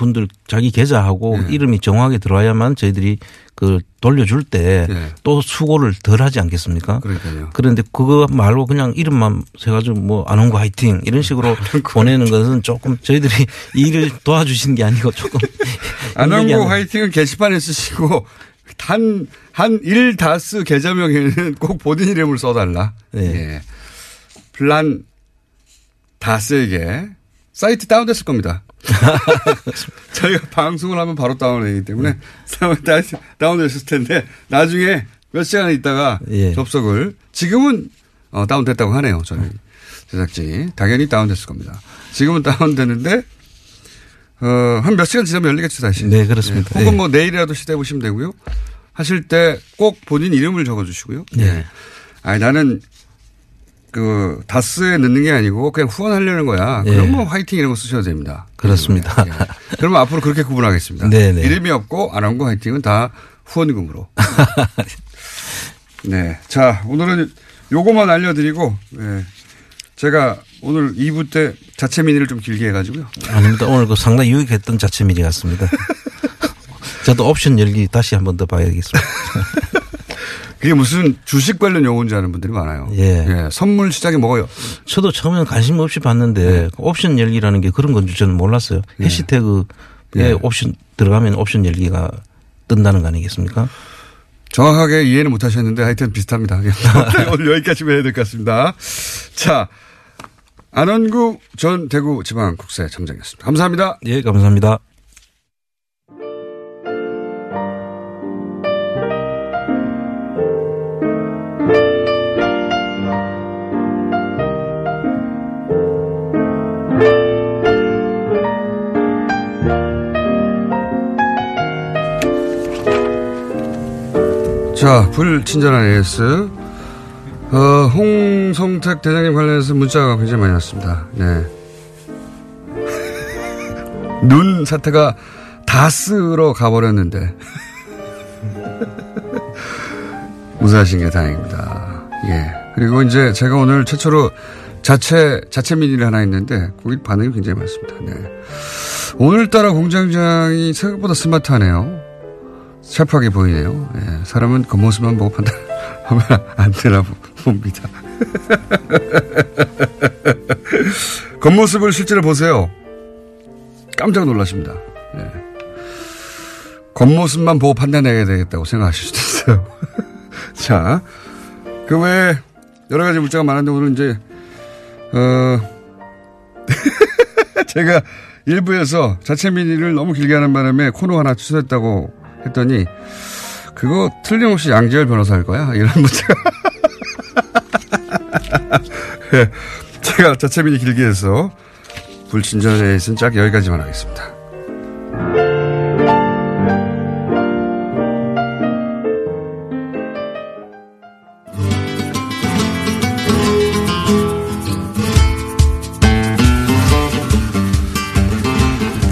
분들 자기 계좌하고 네. 이름이 정확하게 들어와야만 저희들이 그 돌려줄 때또 수고를 덜 하지 않겠습니까? 네. 그러니까요. 그런데 그거 말고 그냥 이름만 세가지고 뭐 안 온 거 화이팅 이런 식으로 보내는 것은 조금 저희들이 이 일을 도와주시는 게 아니고 조금 힘들게 안원고 하는- 화이팅은 게시판에 쓰시고 단, 한 1다스 계좌명에는 꼭 본인 이름을 써달라. 예. 플란 다스에게 사이트 다운됐을 겁니다. 저희가 방송을 하면 바로 다운되기 때문에 다운- 다운됐을 텐데 나중에 몇 시간 있다가 예. 접속을 지금은 어, 다운됐다고 하네요. 저희 제작진이. 당연히 다운됐을 겁니다. 지금은 다운됐는데 어, 한 몇 시간 지나면 열리겠죠, 다시. 네, 그렇습니다. 예. 혹은 예. 뭐 내일이라도 시도해 보시면 되고요. 하실 때 꼭 본인 이름을 적어 주시고요. 네. 아니, 나는 그 다스에 넣는 게 아니고 그냥 후원하려는 거야. 예. 그럼 뭐 화이팅 이런 거 쓰셔도 됩니다. 그렇습니다. 예. 그러면 앞으로 그렇게 구분하겠습니다. 네, 네. 이름이 없고 안 한거 화이팅은 다 후원금으로. 네. 자, 오늘은 요거만 알려드리고, 예. 제가 오늘 2부 때 자체 미니를 좀 길게 해가지고요. 아닙니다. 오늘 그 상당히 유익했던 자체 미리 같습니다. 저도 옵션 열기 다시 한 번 더 봐야겠습니다. 그게 무슨 주식 관련 용어인지 아는 분들이 많아요. 예. 선물 시장에 뭐가요? 저도 처음에는 관심 없이 봤는데 옵션 열기라는 게 그런 건줄 저는 몰랐어요. 예. 해시태그에 예. 옵션 들어가면 옵션 열기가 뜬다는 거 아니겠습니까? 정확하게 이해는 못 하셨는데 하여튼 비슷합니다. 오늘 여기까지만 해야 될 것 같습니다. 자, 안원구 전 대구지방국세 청장이었습니다. 감사합니다. 예, 감사합니다. 자, 불친절한 AS. 어, 홍성택 대장님 관련해서 문자가 굉장히 많이 왔습니다. 네. 눈 사태가 다스로 가버렸는데. 무사하신 게 다행입니다. 예. 그리고 이제 제가 오늘 최초로 자체, 자체 미니를 하나 했는데, 거기 반응이 굉장히 많습니다. 네. 오늘따라 공장장이 생각보다 스마트하네요. 샤프하게 보이네요. 예, 사람은 겉모습만 보고 판단하면 안 되나 봅니다. 겉모습을 실제로 보세요. 깜짝 놀라십니다. 예. 겉모습만 보고 판단해야 되겠다고 생각하실 수도 있어요. 자, 그 외에 여러 가지 문자가 많은데 오늘 이제, 어, 제가 일부에서 자체 미니를 너무 길게 하는 바람에 코너 하나 취소했다고 했더니 그거 틀림없이 양지열 변호사일 거야 이런 문제가 예, 제가 자체 미니 길게 해서 불친절에 있은 짝 여기까지만 하겠습니다.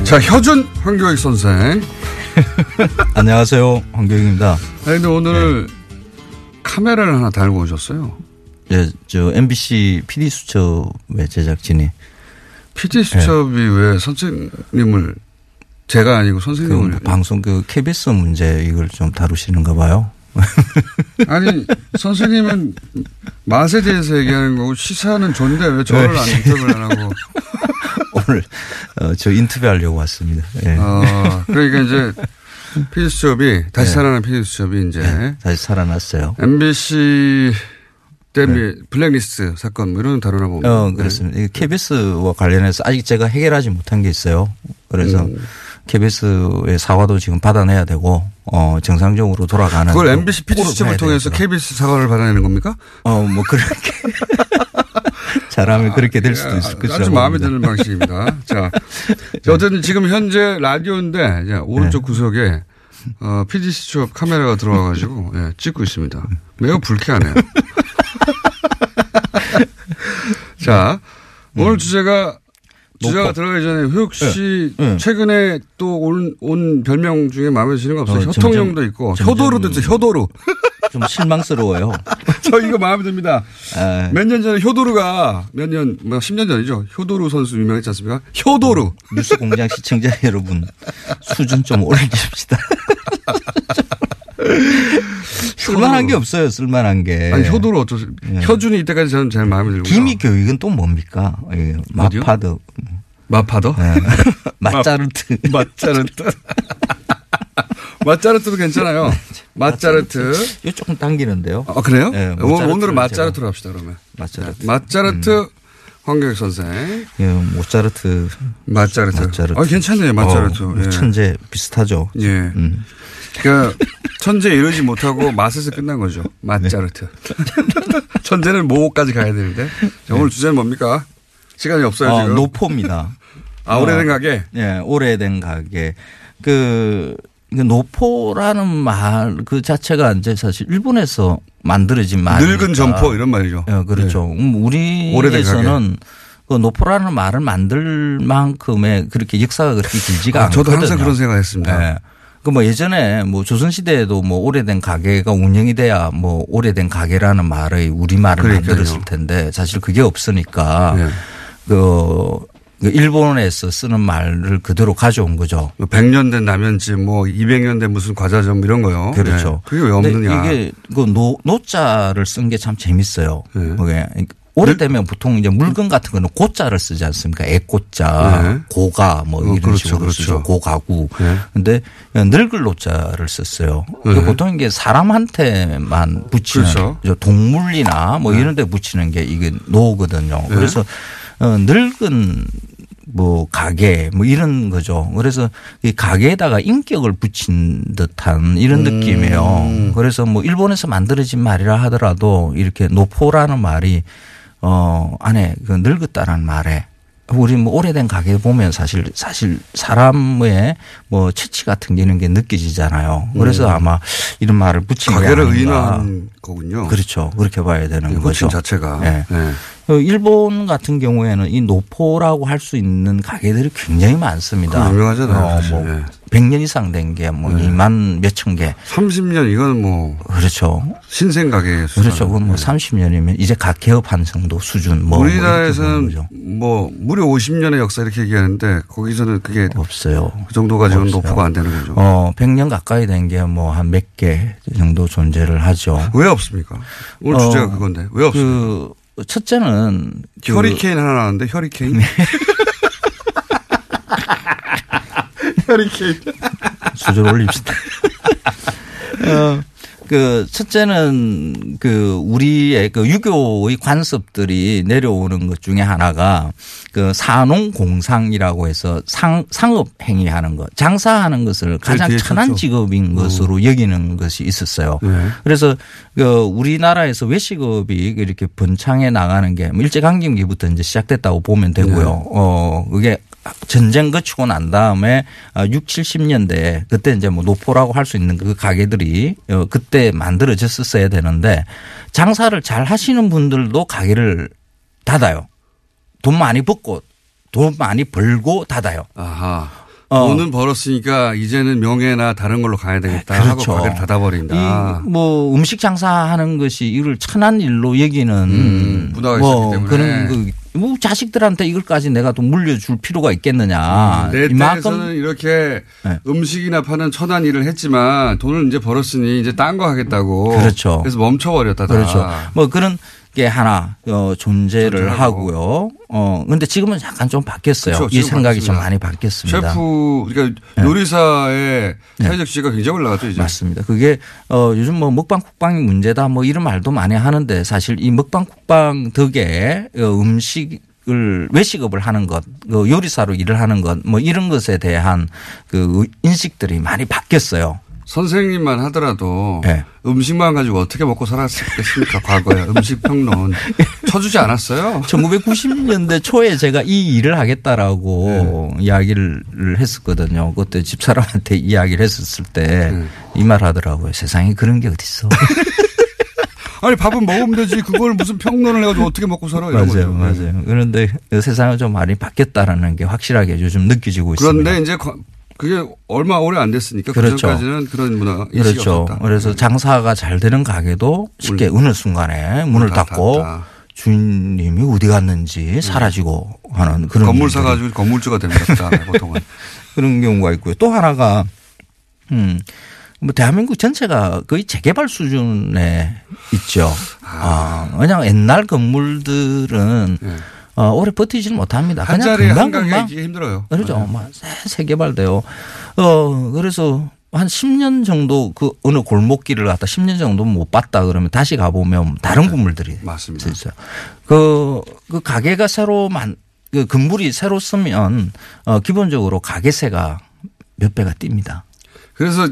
자, 효준 황교익 선생. 안녕하세요. 황교익입니다. 아니, 근데 오늘 카메라를 하나 달고 오셨어요. 예, 저 MBC PD 수첩의 제작진이 PD 수첩이 왜 선생님을 제가 아니고 선생님을 그 방송 그 KBS 문제 이걸 좀 다루시는가 봐요. 아니 선생님은 맛에 대해서 얘기하는 거고 시사는 존데 왜 저를 안 인터뷰를 안 하고 오늘 어, 저 인터뷰하려고 왔습니다. 예. 어, 그러니까 이제 PD 수첩이 다시 네. 살아난 PD 수첩이 이제 네, 다시 살아났어요. MBC 때문에 블랙리스트 사건 뭐 이런 거 다루나 봅니다. 어, 그렇습니다. 이 KBS와 관련해서 아직 제가 해결하지 못한 게 있어요. 그래서 음. KBS의 사과도 지금 받아내야 되고, 어, 정상적으로 돌아가는. 그걸 MBC 꼴을 수첩을 통해서. KBS 사과를 받아내는 겁니까? 어, 뭐 그렇게. 잘하면 그렇게 될 수도 있을 것이라고. 아주 마음에. 드는 방식입니다. 자, 어쨌든 지금 현재 라디오인데 오른쪽 구석에 어, PD 수첩 카메라가 들어와가지고 예, 찍고 있습니다. 매우 불쾌하네요. 자, 오늘 주제가 주제가 노포. 들어가기 전에 효육 씨 네, 네. 최근에 또 온 온 별명 중에 마음에 드시는 거 없어요? 어, 효통형도 점점- 있고 점점- 효도루도 있죠. 효도루. 좀 실망스러워요. 저 이거 마음에 듭니다. 아, 몇년 전에 효도루가 몇 년, 뭐 10년 전이죠. 효도루 선수 유명했지 않습니까? 효도루. 뉴스 공장 시청자 여러분, 수준 좀 올려줍시다. 쓸만한 게 없어요, 쓸만한 게. 아니, 효도루 어쩌 예. 효준이 이때까지 저는 제일 마음에 들고. 기미 교육은 또 뭡니까? 예? 마파드. 마파더? 예. 마짜르트. 마짜르트. 마짜르트도 괜찮아요. 마짜르트. 이거 조금 당기는데요. 아, 그래요? 예, 오늘, 오늘은 마짜르트로 합시다, 그러면. 마짜르트. 마짜르트 황교익 선생. 예, 모짜르트. 마짜르트. 마짜르트. 아, 괜찮네요, 마짜르트. 어, 예. 천재 비슷하죠. 예. 음. 그러니까 천재 이루지 못하고 맛에서 끝난 거죠. 마짜르트. 천재는 모까지 가야 되는데. 자, 오늘 주제는 뭡니까? 시간이 없어요, 어, 지금. 노포입니다. 아, 오래된 어, 가게? 예, 오래된 가게. 그, 그 노포라는 말 그 자체가 이제 사실 일본에서 만들어진 말이니까. 늙은 점포 이런 말이죠. 예, 그렇죠. 음, 오래된 우리에서는 그 노포라는 말을 만들 만큼의 그렇게 역사가 그렇게 길지가 아, 않거든요. 저도 항상 그런 생각을 했습니다. 예. 그뭐 예전에 뭐 조선시대에도 뭐 오래된 가게가 운영이 돼야 뭐 오래된 가게라는 말의 우리말을 그러니까요. 만들었을 텐데 사실 그게 없으니까 예. 그, 그 일본에서 쓰는 말을 그대로 가져온 거죠. 100년 된 라면집, 뭐 200년 된 무슨 과자점 이런 거요. 그렇죠. 예. 그게 왜 없느냐. 이게 그 노, 노자를 쓴 게 참 재밌어요. 네. 그게 오래되면 보통 이제 물건 같은 거는 고자를 쓰지 않습니까? 옛 고자, 네. 고가 뭐 어, 이런 그렇죠, 식으로 그렇죠. 쓰죠. 고가구. 네. 근데 늙을 노자를 썼어요. 네. 보통 이게 사람한테만 붙이는 그렇죠. 저 동물이나 뭐 네. 이런 데 붙이는 게 이게 노거든요. 네. 그래서 어, 늙은 뭐 가게 뭐 이런 거죠. 그래서 이 가게에다가 인격을 붙인 듯한 이런 음. 느낌이에요. 그래서 뭐 일본에서 만들어진 말이라 하더라도 이렇게 노포라는 말이 어 안에 그 늙었다라는 말에 우리 뭐 오래된 가게 보면 사실 사실 사람의 뭐 체치 같은 게 이런 게 느껴지잖아요. 그래서 음. 아마 이런 말을 붙인 게 가게를. 의인화한 거군요. 그렇죠. 그렇게 봐야 되는 이 거죠. 자체가. 네. 네. 어, 일본 같은 경우에는 이 노포라고 할 수 있는 가게들이 굉장히 많습니다. 유명하잖아요, 어. 뭐 네. 100년 이상 된 게뭐 네. 2만 몇천 개. 30년 이건 뭐 그렇죠. 신생 가게 그렇죠. 그건 뭐 30년이면 이제 각 개업한 정도 수준 뭐. 뭐 우리나라에서는 거죠. 뭐 무려 50년의 역사 이렇게 얘기하는데 거기서는 그게 없어요. 그 정도 가지고는 없어요. 노포가 안 되는 거죠. 어, 100년 가까이 된 게 뭐 한 몇 개 정도 존재를 하죠. 왜 없습니까? 오늘 어, 주제가 그건데 왜 없습니까? 그 첫째는 그 허리케인 하나 나왔는데 허리케인. 허리케인. 수준 올립시다. 어, 그 첫째는 그 우리의 그 유교의 관습들이 내려오는 것 중에 하나가 그 산농 공상이라고 해서 상 상업 행위하는 것, 장사하는 것을 가장 천한. 직업인 것으로 여기는 것이 있었어요. 네. 그래서 그 우리나라에서 외식업이 이렇게 번창해 나가는 게뭐 일제 강점기부터 이제 시작됐다고 보면 되고요. 네. 어 그게 전쟁 거치고 난 다음에 6, 70년대 그때 이제 뭐 노포라고 할 수 있는 그 가게들이 어, 그때 만들어졌었어야 되는데 장사를 잘 하시는 분들도 가게를 닫아요. 돈 많이 벌고 돈 많이 벌고 닫아요. 아하. 어. 돈은 벌었으니까 이제는 명예나 다른 걸로 가야 되겠다 하고 그렇죠. 가게를 닫아버린다. 이뭐 음식 장사하는 것이 이걸 천한 일로 여기는 음, 문화가 뭐 있었기 때문에. 그런 그, 뭐 자식들한테 이걸까지 내가 또 물려줄 필요가 있겠느냐. 내 이만큼 때에서는 이렇게 네. 음식이나 파는 천한 일을 했지만 돈을 이제 벌었으니 이제 딴 거 하겠다고. 그렇죠. 그래서 멈춰버렸다. 다. 그렇죠. 뭐 그런 게 하나 어, 존재를. 하고요. 어 근데 지금은 약간 좀 바뀌었어요. 그렇죠. 이 생각이 좀 바뀌었습니다. 많이 바뀌었습니다. 셰프, 그러니까 네. 요리사의 사회적 지위가 굉장히 올라갔죠, 이제. 맞습니다. 그게 어 요즘 뭐 먹방 쿡방이 문제다 뭐 이런 말도 많이 하는데 사실 이 먹방 쿡방 덕에 어, 음식 을 외식업을 하는 것, 그 요리사로 일을 하는 것 뭐 이런 것에 대한 그 인식들이 많이 바뀌었어요. 선생님만 하더라도 네. 음식만 가지고 어떻게 먹고 살았겠습니까? 과거에 음식 평론 쳐주지 않았어요. 1990년대 초에 제가 이 일을 하겠다라고 네. 이야기를 했었거든요. 그때 집사람한테 이야기를 했었을 때이 네. 말 하더라고요. 세상에 그런 게 어딨어. 아니 밥은 먹으면 되지 그걸 무슨 평론을 해가지고 어떻게 먹고 살아 이런 맞아요, 거죠. 맞아요. 그런데 세상은 좀 많이 바뀌었다라는 게 확실하게 요즘 느껴지고 있습니다. 그런데 이제 거- 그게 얼마 오래 안 됐으니까 그 그렇죠. 전까지는 그런 문화 그렇죠. 없었다. 그래서 장사가 잘 되는 가게도 쉽게 어느 순간에 문을 다 닫고 닫다. 주인님이 어디 갔는지 사라지고 하는 그런 건물 사가지고 건물주가 됩니다. 보통은. 그런 경우가 있고요. 또 하나가 음. 뭐 대한민국 전체가 거의 재개발 수준에 있죠. 아, 그냥 옛날 건물들은 어, 오래 버티지는 못합니다. 한 그냥 자리에 한 금방 금방 힘들어요. 그렇죠. 막 새, 새 개발돼요. 어, 그래서 한 10년 정도 그 어느 골목길을 갔다 10년 정도 못 봤다 그러면 다시 가보면 다른 건물들이 맞습니다. 있어요. 그, 그 가게가 새로 만, 그 건물이 새로 쓰면 어, 기본적으로 가게세가 몇 배가 뜁니다. 그래서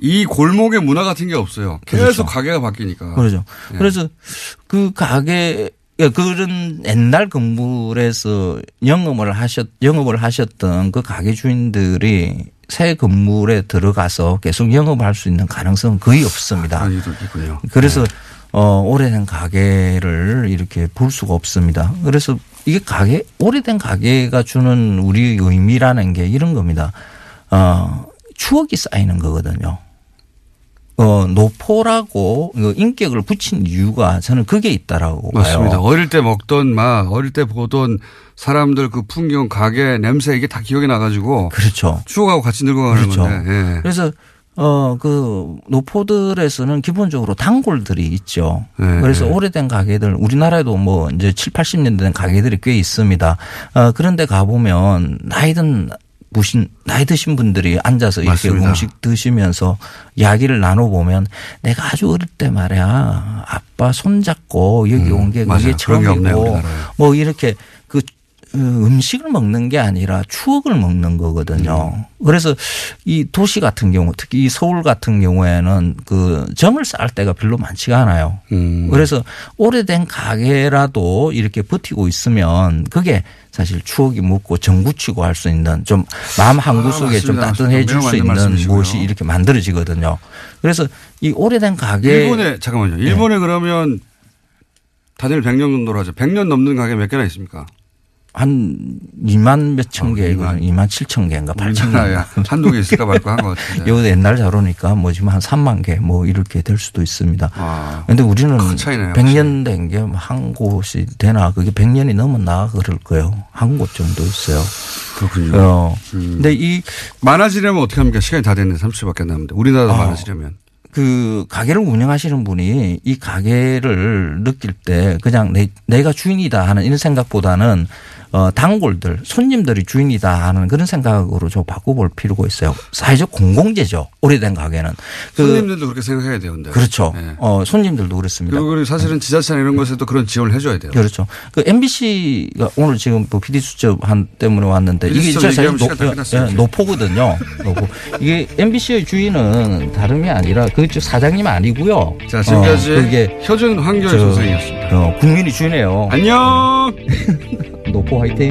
이 골목의 문화 같은 게 없어요. 계속 그렇죠. 가게가 바뀌니까. 그러죠. 예. 그래서 그 가게 예, 그런 옛날 건물에서 영업을 하셨 영업을 하셨던 그 가게 주인들이 새 건물에 들어가서 계속 영업할 수 있는 가능성은 거의 없습니다. 일도 있군요. 그래서 어 오래된 가게를 이렇게 볼 수가 없습니다. 그래서 이게 가게 오래된 가게가 주는 우리 의미라는 게 이런 겁니다. 어 추억이 쌓이는 거거든요. 어 노포라고 그 인격을 붙인 이유가 저는 그게 있다라고 맞습니다. 봐요. 어릴 때 먹던 맛, 어릴 때 보던 사람들 그 풍경, 가게, 냄새 이게 다 기억이 나가지고. 그렇죠. 추억하고 같이 늙어가는 그렇죠. 건데. 예. 그래서 어 그 노포들에서는 기본적으로 단골들이 있죠. 네, 그래서 네. 오래된 가게들 우리나라에도 뭐 이제 7, 80년대 된 가게들이 꽤 있습니다. 어 그런데 가 보면 나이든 무신 나이 드신 분들이 앉아서 이렇게 맞습니다. 음식 드시면서 이야기를 나눠 보면 내가 아주 어릴 때 말이야 아빠 손 잡고 여기 온게 음, 맞아요. 그게 게 처음이고. 뭐 이렇게 음식을 먹는 게 아니라 추억을 먹는 거거든요. 음. 그래서 이 도시 같은 경우 특히 이 서울 같은 경우에는 그 정을 쌓을 때가 별로 많지가 않아요. 음. 그래서 오래된 가게라도 이렇게 버티고 있으면 그게 사실 추억이 묻고 정붙이고 할 수 있는 좀 마음 한 구석에 좀 맞습니다. 따뜻해 줄 매우 수 있는 말씀이시고요. 무엇이 이렇게 만들어지거든요. 그래서 이 오래된 가게 일본에 잠깐만요. 네. 일본에 그러면 다들 100년 정도로 하죠. 100년 넘는 가게 몇 개나 있습니까? 한 2만 몇천 어, 개, 2만, 2만 7천 개인가 8천 우리나라에 개. 한두 개 있을까 말까 한 것 같은데. 이거 옛날 자료니까 뭐 지금 한 3만 개 뭐 이렇게 될 수도 있습니다. 아, 근데 우리는 큰 차이네요, 100년 된 게 한 곳이 되나 그게 100년이 넘었나 그럴 거예요. 한 곳 정도 있어요. 그렇군요. 어. 음. 근데 이 많아지려면 어떻게 합니까? 시간이 다 됐네. 30초밖에 안 남는데. 우리나라도 어. 많아지려면. 그 가게를 운영하시는 분이 이 가게를 느낄 때 그냥 내, 내가 주인이다 하는 이런 생각보다는 어, 단골들, 손님들이 주인이다 하는 그런 생각으로 좀 바꿔볼 필요가 있어요. 사회적 공공재죠. 오래된 가게는. 그 손님들도 그렇게 생각해야 돼요. 근데. 그렇죠. 네. 어, 손님들도 그렇습니다. 그리고 사실은 지자체나 이런 것에도 그런 지원을 해줘야 돼요. 그렇죠. 그 MBC가 오늘 지금 뭐 PD 수첩 한 때문에 왔는데 이게 사실 노. 예, 노포거든요. 노포. 이게 MBC의 주인은 다름이 아니라 그쪽 사장님 아니고요. 자, 지금까지 어, 그게 효준 황교안 저, 선생이었습니다. 어, 국민이 주인이에요. 안녕! Đồ cô hãy thế